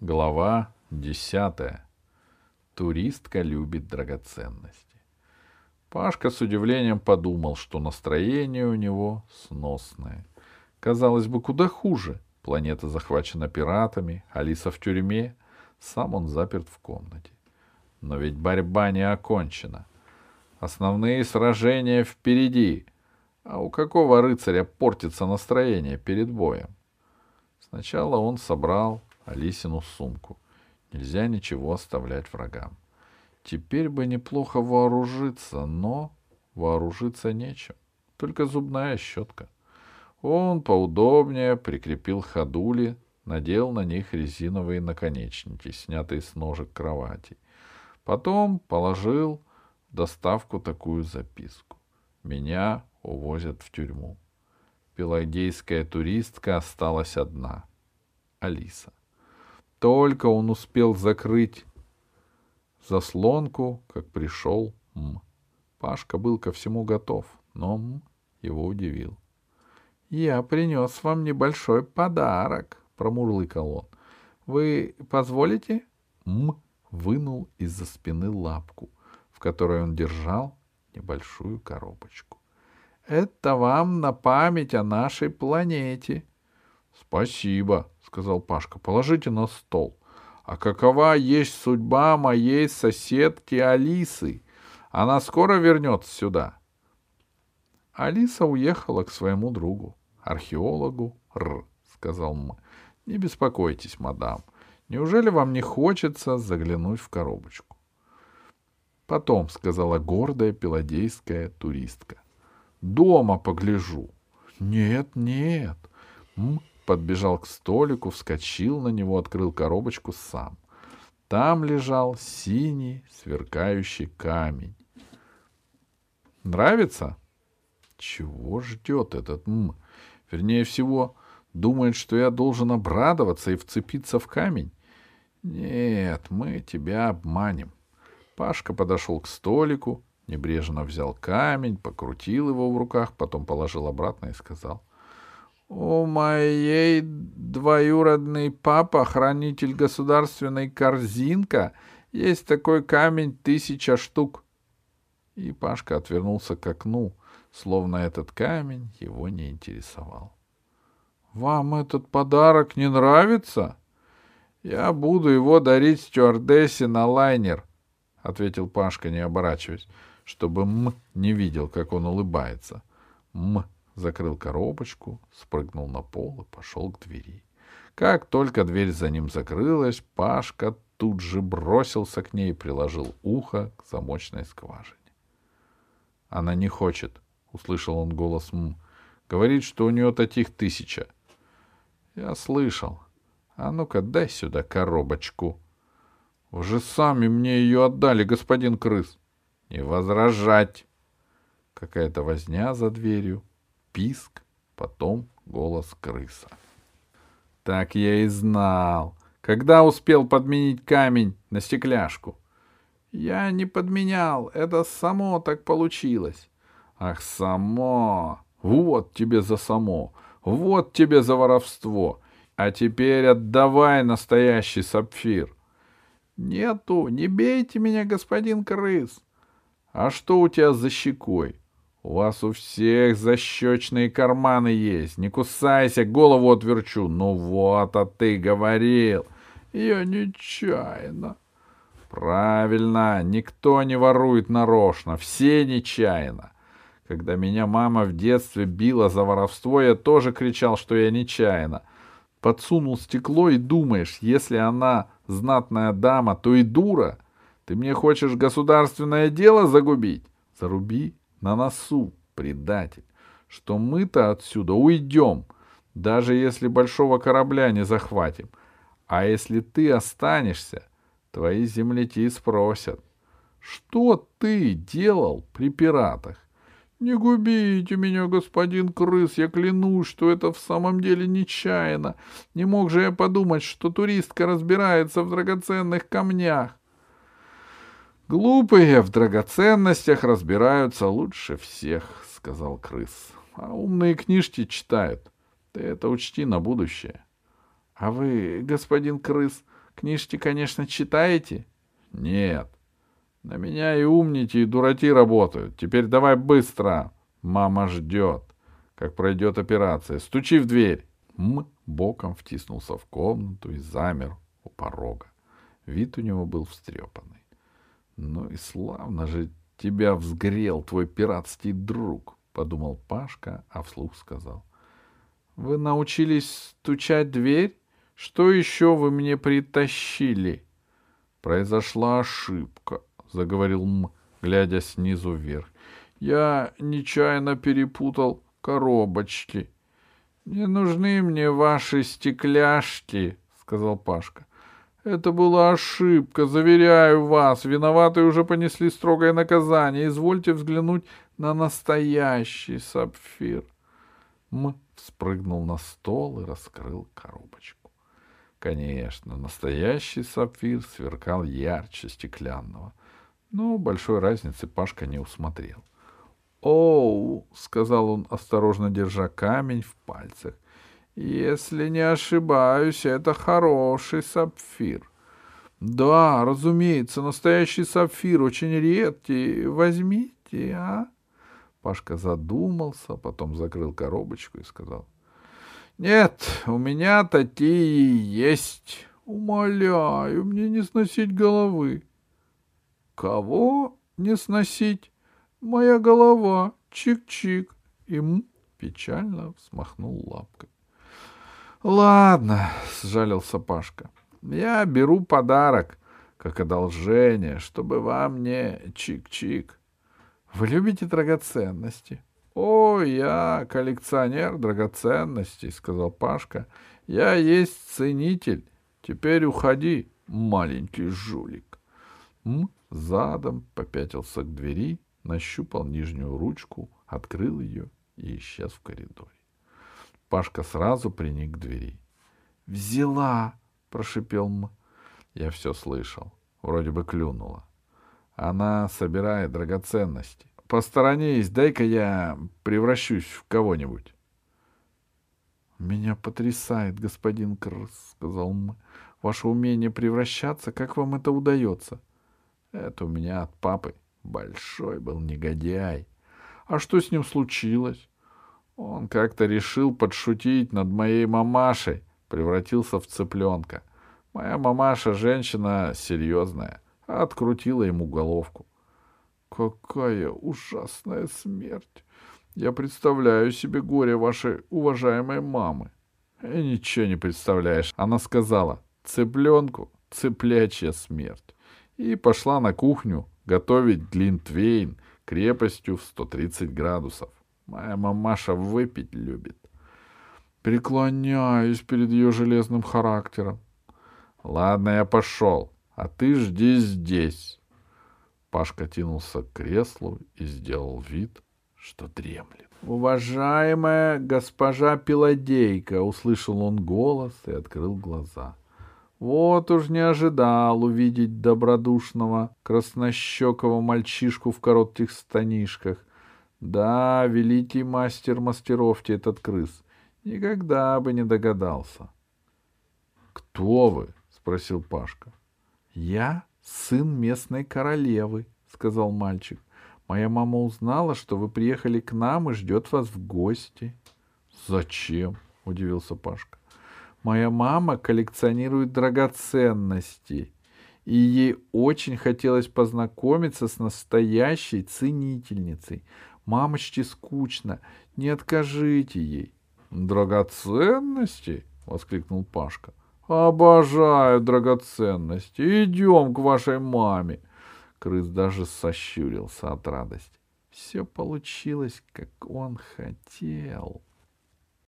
Глава десятая. Туристка любит драгоценности. Пашка с удивлением подумал, что настроение у него сносное. Казалось бы, куда хуже. Планета захвачена пиратами, Алиса в тюрьме, сам он заперт в комнате. Но ведь борьба не окончена. Основные сражения впереди. А у какого рыцаря портится настроение перед боем? Сначала он собрал Алисину сумку. Нельзя ничего оставлять врагам. Теперь бы неплохо вооружиться, но вооружиться нечем. Только зубная щетка. Он поудобнее прикрепил ходули, надел на них резиновые наконечники, снятые с ножек кровати. Потом положил в доставку такую записку. Меня увозят в тюрьму. Пелагейская туристка осталась одна. Алиса. Только он успел закрыть заслонку, как пришел М. Пашка был ко всему готов, но М его удивил. — Я принес вам небольшой подарок, — промурлыкал он. — Вы позволите? М вынул из-за спины лапку, в которой он держал небольшую коробочку. — Это вам на память о нашей планете. — Спасибо, сказал Пашка. Положите на стол. А какова есть судьба моей соседки Алисы? Она скоро вернется сюда. Алиса уехала к своему другу, археологу Р, сказал М. Не беспокойтесь, мадам. Неужели вам не хочется заглянуть в коробочку? Потом, сказала гордая пеладейская туристка. Дома погляжу. Нет, нет. М подбежал к столику, вскочил на него, открыл коробочку сам. Там лежал синий сверкающий камень. Нравится? Чего ждет этот м? Вернее всего, думает, что я должен обрадоваться и вцепиться в камень. Нет, мы тебя обманем. Пашка подошел к столику, небрежно взял камень, покрутил его в руках, потом положил обратно и сказал. У моей двоюродный папа, хранитель государственной корзинка, есть такой камень тысяча штук. И Пашка отвернулся к окну, словно этот камень его не интересовал. — Вам этот подарок не нравится? — Я буду его дарить стюардессе на лайнер, — ответил Пашка, не оборачиваясь, чтобы М не видел, как он улыбается. М закрыл коробочку, спрыгнул на пол и пошел к двери. Как только дверь за ним закрылась, Пашка тут же бросился к ней и приложил ухо к замочной скважине. «Она не хочет», — услышал он голос М. «Говорит, что у нее таких тысяча». «Я слышал. А ну-ка, дай сюда коробочку». «Вы же сами мне ее отдали, господин крыс». «Не возражать». Какая-то возня за дверью писк, потом голос крыса. Так я и знал. Когда успел подменить камень на стекляшку? Я не подменял, это само так получилось. Ах, само! Вот тебе за само! Вот тебе за воровство! А теперь отдавай настоящий сапфир. Нету, не бейте меня, господин крыс. А что у тебя за щекой? У вас у всех защечные карманы есть. Не кусайся, голову отверчу. Ну вот, а ты говорил. Я нечаянно. Правильно, никто не ворует нарочно, все нечаянно. Когда меня мама в детстве била за воровство, я тоже кричал, что я нечаянно. Подсунул стекло и думаешь, если она знатная дама, то и дура. Ты мне хочешь государственное дело загубить? Заруби на носу, предатель, что мы-то отсюда уйдем, даже если большого корабля не захватим. А если ты останешься, твои земляки спросят, что ты делал при пиратах? Не губите меня, господин крыс, я клянусь, что это в самом деле нечаянно. Не мог же я подумать, что туристка разбирается в драгоценных камнях. Глупые в драгоценностях разбираются лучше всех, сказал крыс. А умные книжки читают. Ты это учти на будущее. А вы, господин крыс, Книжки, конечно, читаете? Нет. На меня и умники, и дураки работают. Теперь давай быстро. Мама ждет, как пройдет операция. Стучи в дверь. М боком втиснулся в комнату и замер у порога. Вид у него был встрепанный. Ну и славно же тебя взгрел твой пиратский друг, подумал Пашка, а вслух сказал. Вы научились стучать дверь? Что еще вы мне притащили? Произошла ошибка, заговорил М, глядя снизу вверх. Я нечаянно перепутал коробочки. Не нужны мне ваши стекляшки, сказал Пашка. Это была ошибка, заверяю вас. Виноватые уже понесли строгое наказание. Извольте взглянуть на настоящий сапфир. М спрыгнул на стол и раскрыл коробочку. Конечно, настоящий сапфир сверкал ярче стеклянного, но большой разницы Пашка не усмотрел. «Оу!» — сказал он, осторожно держа камень в пальцах. «Если не ошибаюсь, это хороший сапфир». «Да, разумеется, настоящий сапфир, очень редкий. Возьмите, а?» Пашка задумался, потом закрыл коробочку и сказал — нет, у меня такие есть. Умоляю, мне не сносить головы. Кого не сносить? Моя голова. Чик-чик. Им печально взмахнул лапкой. Ладно, сжалился Пашка. Я беру подарок, как одолжение, чтобы вам не чик-чик. Вы любите драгоценности? «О, я коллекционер драгоценностей», — сказал Пашка. «Я есть ценитель. Теперь уходи, маленький жулик». М задом попятился к двери, нащупал нижнюю ручку, открыл ее и исчез в коридоре. Пашка сразу приник к двери. «Взяла!» — прошипел М. Я все слышал. Вроде бы клюнула. Она собирает драгоценности посторонись, дай-ка я превращусь в кого-нибудь. — Меня потрясает, господин Крс, — сказал М. — Ваше умение превращаться, как вам это удается? — Это у меня от папы. Большой был негодяй. А что с ним случилось? Он как-то решил подшутить над моей мамашей, превратился в цыпленка. Моя мамаша женщина серьезная, открутила ему головку. Какая ужасная смерть! Я представляю себе горе вашей уважаемой мамы. И ничего не представляешь. Она сказала, цыпленку цыплячья смерть. И пошла на кухню готовить глинтвейн крепостью в 130 градусов. Моя мамаша выпить любит. Преклоняюсь перед ее железным характером. Ладно, я пошел, а ты жди здесь. Пашка тянулся к креслу и сделал вид, что дремлет. «Уважаемая госпожа Пиладейка!» — услышал он голос и открыл глаза. Вот уж не ожидал увидеть добродушного, краснощекого мальчишку в коротких станишках. Да, великий мастер мастеровки этот крыс. Никогда бы не догадался. — Кто вы? — спросил Пашка. — Я сын местной королевы, — сказал мальчик. Моя мама узнала, что вы приехали к нам и ждет вас в гости. — Зачем? — удивился Пашка. — Моя мама коллекционирует драгоценности, и ей очень хотелось познакомиться с настоящей ценительницей. Мамочке скучно, не откажите ей. — Драгоценности? — воскликнул Пашка. Обожаю драгоценности. Идем к вашей маме. Крыс даже сощурился от радости. Все получилось, как он хотел.